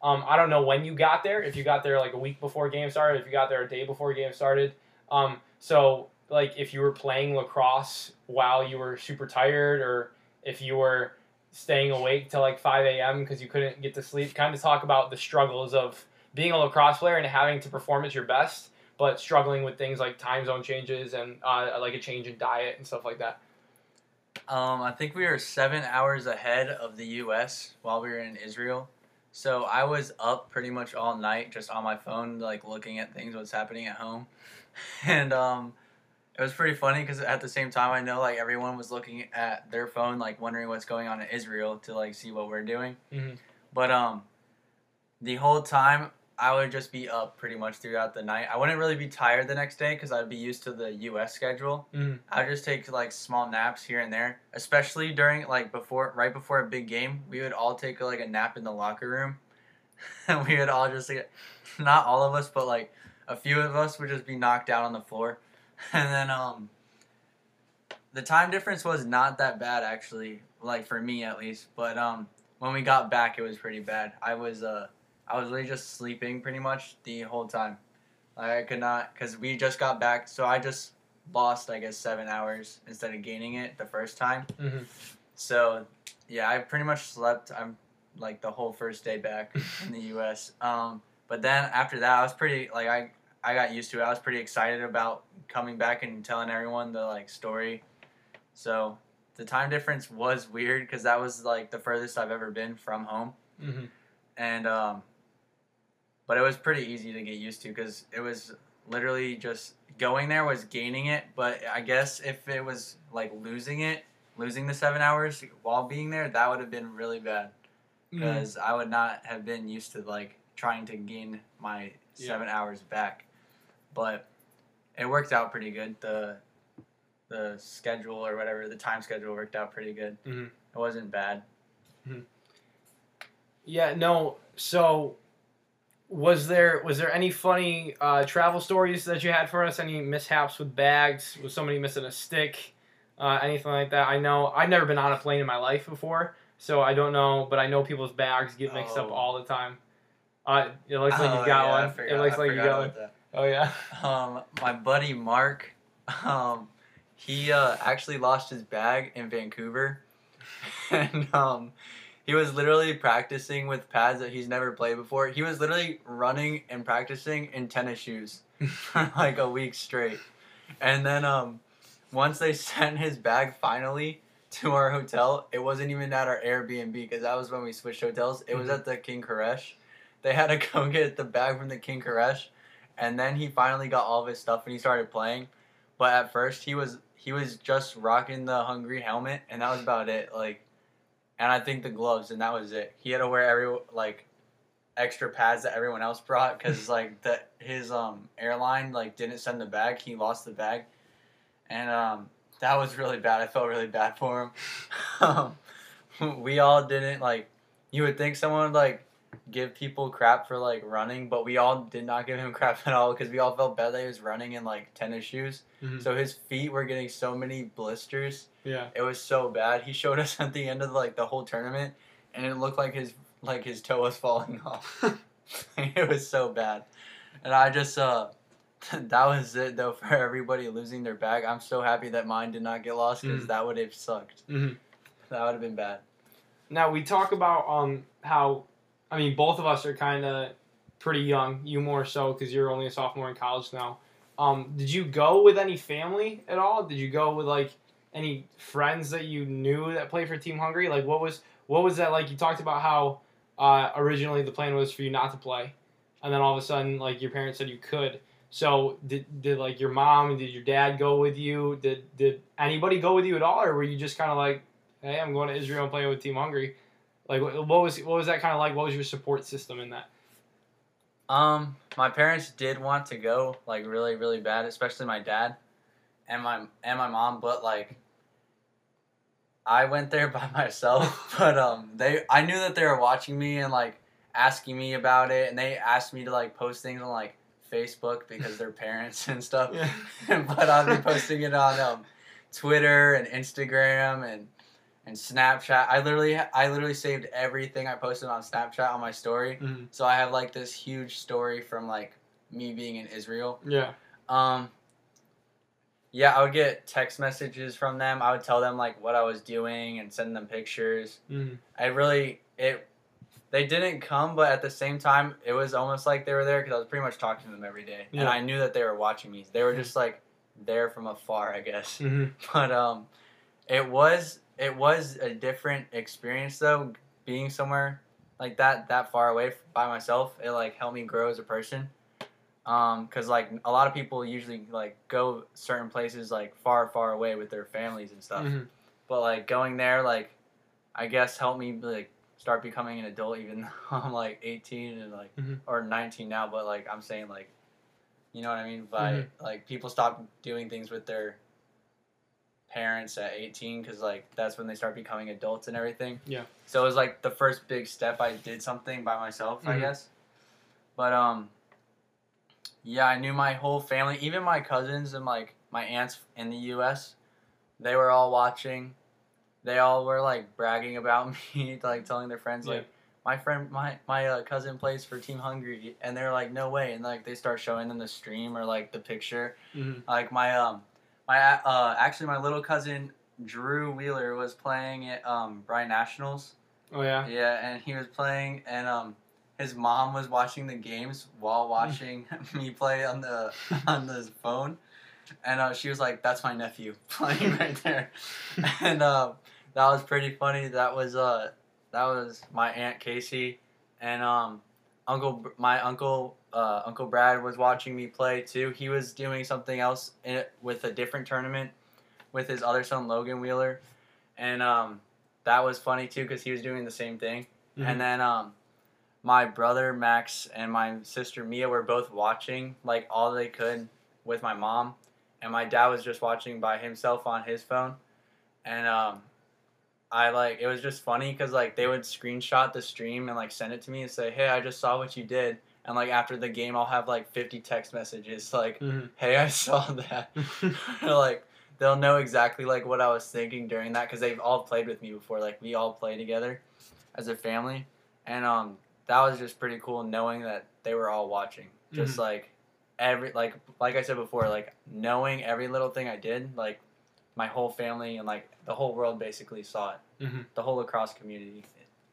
Um, I don't know when you got there. If you got there like a week before game started, if you got there a day before game started. Um, so like if you were playing lacrosse while you were super tired, or if you were staying awake till like 5 a.m. because you couldn't get to sleep. Kind of talk about the struggles of being a lacrosse player and having to perform at your best, but struggling with things like time zone changes and uh, like a change in diet and stuff like that. Um, I think we were seven hours ahead of the U.S. while we were in Israel. So I was up pretty much all night just on my phone, like looking at things, what's happening at home. *laughs* And um, it was pretty funny because at the same time I know like everyone was looking at their phone like wondering what's going on in Israel to like see what we're doing. Mhm. But um, the whole time I would just be up pretty much throughout the night. I wouldn't really be tired the next day because I'd be used to the U.S. schedule. Mhm. I'd just take like small naps here and there, especially during like before right before a big game. We would all take like a nap in the locker room, *laughs* and we would all just like, *laughs* not all of us, but like a few of us would just be knocked out on the floor, *laughs* and then um. The time difference was not that bad actually, like for me at least. But um, when we got back, it was pretty bad. I was uh, I was really just sleeping pretty much the whole time. Like, I could not, cause we just got back, so I just lost I guess seven hours instead of gaining it the first time. Mhm. So yeah, I pretty much slept. I'm like the whole first day back *laughs* in the U.S. Um, but then after that, I was pretty like I I got used to it. I was pretty excited about coming back and telling everyone the like story. So the time difference was weird because that was like the furthest I've ever been from home, Mhm. and um, but it was pretty easy to get used to because it was literally just going there was gaining it. But I guess if it was like losing it, losing the seven hours while being there, that would have been really bad because I would not have been used to like trying to gain my Yeah. seven hours back. But it worked out pretty good. The the schedule or whatever, the time schedule worked out pretty good. Mhm. It wasn't bad. Yeah, no. So, was there was there any funny uh, travel stories that you had for us? Any mishaps with bags? Was somebody missing a stick? Uh, anything like that? I know I've never been on a plane in my life before, so I don't know. But I know people's bags get mixed up Oh. all the time. Uh, it looks like Oh, you got yeah, one. forgot- it looks I like you got one. that. Oh yeah. *laughs* Um, my buddy Mark, *laughs* um, he uh, actually lost his bag in Vancouver, *laughs* and um, he was literally practicing with pads that he's never played before. He was literally running and practicing in tennis shoes for *laughs* like a week straight, and then um, once they *laughs* sent his bag finally to our hotel, it wasn't even at our Airbnb because that was when we switched hotels. It was Mhm. at the King Koresh. They had to *laughs* go get the bag from the King Koresh and then he finally got all of his stuff and he started playing. But at first he was he was just rocking the Hungary helmet and that was about it. Like and I think the gloves and that was it. He had to wear every like extra pads that everyone else brought because *laughs* like the his um airline like didn't send the bag. He lost the bag, and um that was really bad. I felt really bad for him. *laughs* um, we all didn't like. You would think someone would like give people crap for like running, but we all did not give him *laughs* crap at all because we all felt bad that he was running in like tennis shoes. Mhm. So his feet were getting so many blisters. Yeah. It was so bad. He showed *laughs* us at the end of like the whole tournament, and it looked like his like his toe was *laughs* falling off. it was so bad, and I just uh, that was it though for everybody losing their bag. I'm so happy that mine did not get lost because Mm. that would have sucked. Mhm. That would have been bad. Now we talk about um how, I mean, both of us are kind of pretty young. You more so because you're only a sophomore in college now. Um, did you go with any family at all? Did you go with like any friends that you knew that played for Team Hungary? Like, what was what was that like? You talked about how uh, originally the plan was for you not to play, and then all of a sudden, like your parents said you could. So did, did like your mom and did your dad go with you? Did did anybody go with you at all, or were you just kind of like, hey, I'm going to Israel and playing with Team Hungary? Like, what what was what was that kind of like? What was your support system in that? Um, my parents did want to go like really, really bad, especially my dad and my and my mom, but like I went there *laughs* by myself. *laughs* But um they I knew that they were watching me and like asking me about it and they asked me to like post things on like Facebook because they're parents and stuff. *laughs* Yeah. but I'll be posting it on um, Twitter and Instagram and and Snapchat. I literally I literally saved everything I posted on Snapchat on my story. Mhm. So I have like this huge story from like me being in Israel. Yeah. Um yeah, I would get text messages from them. I would tell them like what I was doing and send them pictures. Mhm. I really it they didn't come, but at the same time, it was almost like they were there because I was pretty much talking to them every day, and I knew that they were watching me. They were just like there from afar, I guess. Mhm. *laughs* But um, it was it was a different experience though, being somewhere like that that far away by myself. It like helped me grow as a person. Um, cause like a lot of people usually like go certain places like far, far away with their families and stuff. Mhm. But like going there, like I guess helped me like start becoming an adult, even though *laughs* I'm like 18 and like Mhm. or 19 now. But like I'm saying like, you know what I mean? By Mhm. like people stop doing things with their parents at 18 because like that's when they start becoming adults and everything. Yeah. So it was like the first big step. I did something by myself, I Mhm. guess. But um, yeah, I knew my whole family, even my cousins and like my aunts in the U.S. They were all watching. They all were like bragging about *laughs* me, like telling their friends Yeah. like my friend, my my uh, cousin plays for Team Hungary, and they're like, no way, and like they start showing them the stream or like the picture. Mhm. Like my um, my uh, actually my little cousin Drew Wheeler was playing at um Brine Nationals. Oh yeah. Yeah, and he was playing, and um, his mom was watching the games while watching *laughs* me play on the *laughs* on the phone, and uh, she was like, "That's my nephew *laughs* playing right there," and um, that was pretty funny. That was uh, that was my aunt Casey, and um, uncle my uncle uh, Uncle Brad was watching me play too. He was doing something else in it with a different tournament with his other son Logan Wheeler, and um, that was funny too because he was doing the same thing. Mhm. And then um, my brother Max and my sister Mia were both watching like all they could with my mom, and my dad was just watching by himself on his phone, and um, I like it was just funny because like they would screenshot the stream and like send it to me and say, "Hey, I just saw what you did." And like after the game, I'll have like 50 text messages like, Mhm. *laughs* "Hey, I saw that." *laughs* *laughs* like they'll know exactly like what I was thinking during that because they've all played with me before. Like we all play together as a family, and um, that was just pretty cool knowing that they were all watching. Just like every like like I said before, like knowing every little thing I did, like my whole family and like the whole world basically saw it. Mhm. The whole lacrosse community.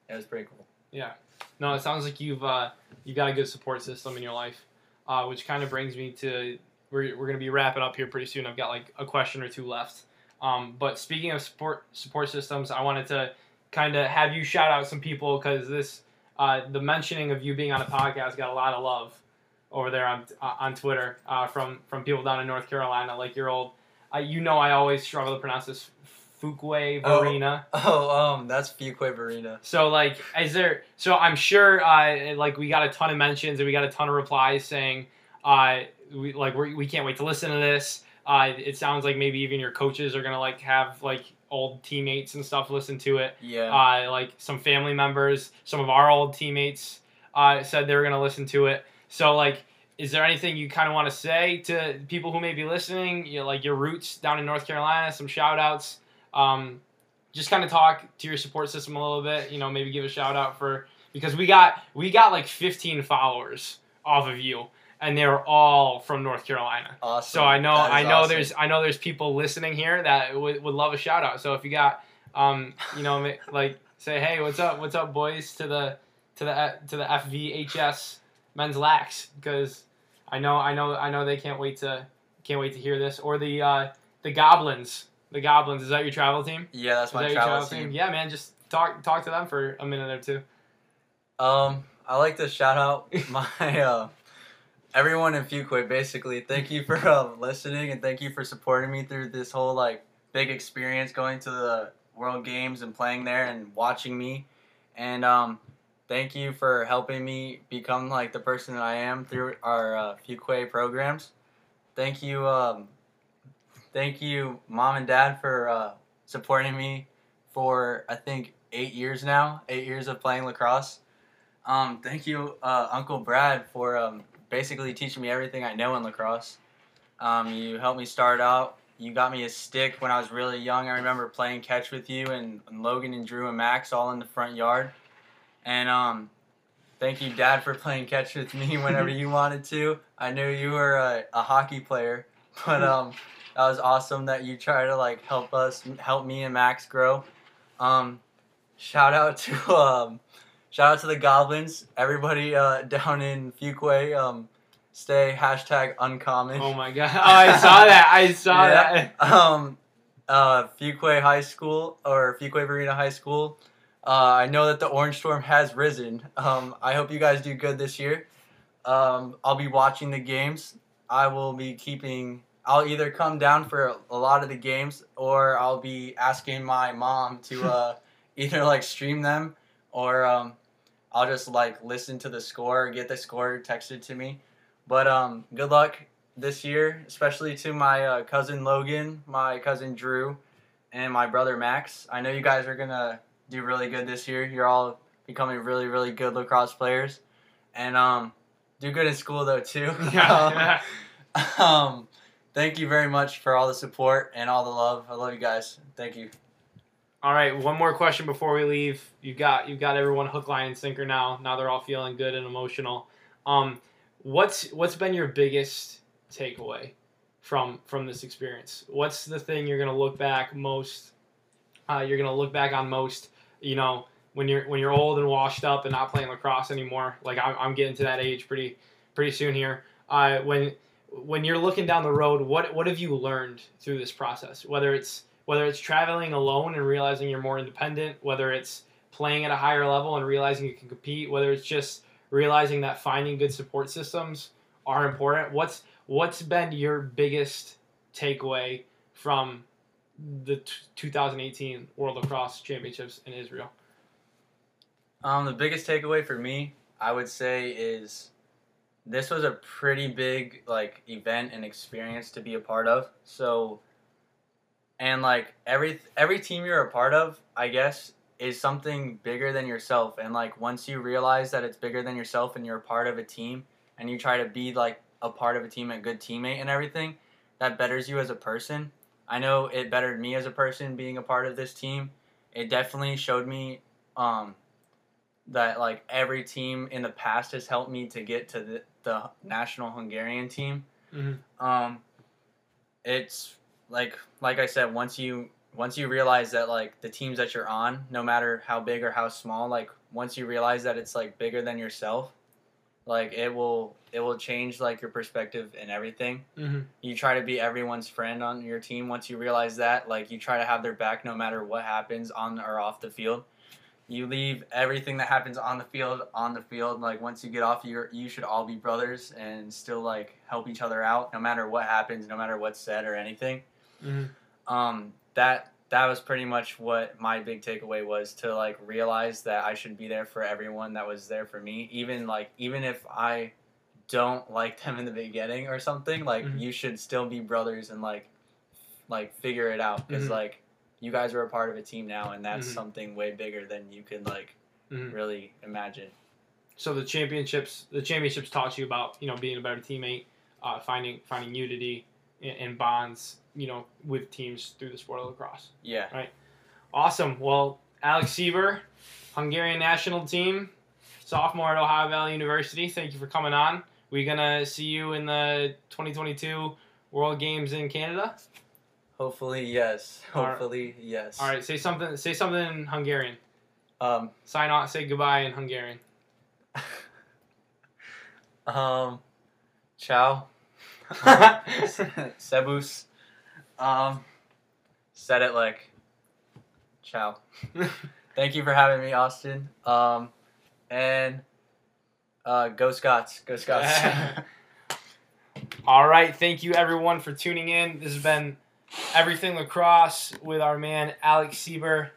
It, was pretty cool. Yeah. No, it sounds like you've uh, you got a good support system in your life, uh, which kind of brings me to we're, we're gonna be wrapping up here pretty soon. I've got like a question or two left. Um, but speaking of support support systems, I wanted to kind of have you shout out some people because this uh, the mentioning of you being on a podcast got a lot of love over there on on Twitter uh, from from people down in North Carolina, like your old. Uh, you know, I always struggle to pronounce this Fuquay Oh. Varina. Oh, um, that's Fuquay Verena. So like, is there? So I'm sure, uh, like we got a ton of mentions and we got a ton of replies saying, uh, we like we're, we can't wait to listen to this. Uh, it sounds like maybe even your coaches are gonna like have like old teammates and stuff listen to it. Yeah. Uh, like some family members, some of our old teammates uh, said they were gonna listen to it. So like, is there anything you kind of want to say to people who may be listening? You know, like your roots down in North Carolina, some shout outs. Um, just kind of talk to your support system a little bit. You know, maybe give a shout out for because we got we got like 15 followers off of you, and they were all from North Carolina. awesome. So I know I know awesome. there's I know there's people listening here that would, would love a shout out. So if you got um you know like say hey what's up what's up boys to the to the to the FVHS men's lax because I know I know I know they can't wait to can't wait to hear this or the uh, the goblins the goblins is that your travel team Yeah, that's is my that your travel team. yeah man just talk talk to them for a minute or two Um, I like to shout out *laughs* my uh, everyone in Fuquay. Basically, thank you for uh, listening and thank you for supporting me through this whole like big experience going to the World Games and playing there and watching me. And um, thank you for helping me become like the person that I am through our uh, Fuquay programs. Thank you, um, thank you, mom and dad, for uh, supporting me for I think eight years now. Eight years of playing lacrosse. Um, thank you, uh, Uncle Brad, for um, basically teaching me everything I know in lacrosse. Um, you helped me start out. You got me a stick when I was really young. I remember playing catch with you and, and Logan and Drew and Max all in the front yard. And um, thank you, Dad, for playing catch with me whenever you *laughs* wanted to. I knew you were a, a hockey player, *laughs* but um, that was awesome that you try to like help us, help me and Max grow. Um, shout out to *laughs* um, shout out to the Goblins, everybody uh, down in Fuquay. Um, stay hashtag uncommon. oh my god oh I saw that I saw Yeah. that um, uh, Fuquay High School or Fuquay Varina High School. Uh, I know that the Orange Storm has risen. Um, I hope you guys do good this year. Um, I'll be watching the games. I will be keeping. I'll either come down for a lot of the games, or I'll be asking my mom to *laughs* uh, either like stream them, or um, I'll just like listen to the score, get the score texted to me. But um, good luck this year, especially to my uh, cousin Logan, my cousin Drew, and my brother Max. I know you guys are gonna do really good this year. You're all becoming really, really good lacrosse players, and um, do good in school though too. *laughs* *laughs* Yeah. um, thank you very much for all the support and all the love. I love you guys. Thank you. All right, one more question before we leave. You got you got everyone hook, line, and sinker now. Now they're all feeling good and emotional. Um, what's what's been your biggest takeaway from from this experience? What's the thing you're gonna look back most? Uh, you're gonna look back on most. You know, when you're when you're old and washed up and not playing lacrosse anymore. Like I'm, I'm getting to that age pretty pretty soon here. Uh, when when you're looking down the road, what what have you learned through this process? Whether it's whether it's traveling alone and realizing you're more independent, whether it's playing at a higher level and realizing you can compete, whether it's just realizing that finding good support systems are important. What's what's been your biggest takeaway from the t- 2018 World Lacrosse Championships in Israel? Um, the biggest takeaway for me, I would say, is this was a pretty big like event and experience to be a part of. So, and like every every team you're a part of, I guess, is something bigger than yourself. And like once you realize that it's bigger than yourself and you're a part of a team, and you try to be like a part of a team, a good teammate, and everything, that betters you as a person. I know it bettered me as a person being a part of this team. It definitely showed me um, that like every team in the past has helped me to get to the, the national Hungarian team. Mhm. Um, it's like like I said, once you once you realize that like the teams that you're on, no matter how big or how small, like once you realize that it's like bigger than yourself, like it will it will change like your perspective and everything. Mm-hmm. You try to be everyone's friend on your team. Once you realize that, like you try to have their back no matter what happens on or off the field. You leave everything that happens on the field on the field. Like once you get off, you you should all be brothers and still like help each other out, no matter what happens, no matter what's said or anything. Mm-hmm. Um, that that was pretty much what my big takeaway was to like realize that I should be there for everyone that was there for me, even like even if I don't like them in the beginning or something. Like Mhm. you should still be brothers and like like figure it out because Mhm. like you guys are a part of a team now, and that's Mhm. something way bigger than you can like Mhm. really imagine. So the championships, the championships taught you about you know being a better teammate, uh, finding finding unity and, bonds, you know, with teams through the sport of lacrosse. Yeah. Right. Awesome. Well, Alex Sieber, Hungarian national team, sophomore at Ohio Valley University. Thank you for coming on. We're gonna see you in the 2022 World Games in Canada. Hopefully, yes. Right. Hopefully, yes. All right. Say something. Say something in Hungarian. Um. Sign off. Say goodbye in Hungarian. *laughs* um. Ciao. *laughs* Sebus. Um. Said it like. Ciao. *laughs* Thank you for having me, Austin. Um, and uh, go Scots. Go Scots. *laughs* All right. Thank you, everyone, for tuning in. This has been Everything Lacrosse with our man, Alex Sieber.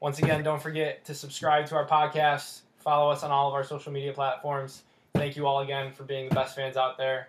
Once again, don't forget to subscribe to our podcast, follow us on all of our social media platforms. Thank you all again for being the best fans out there,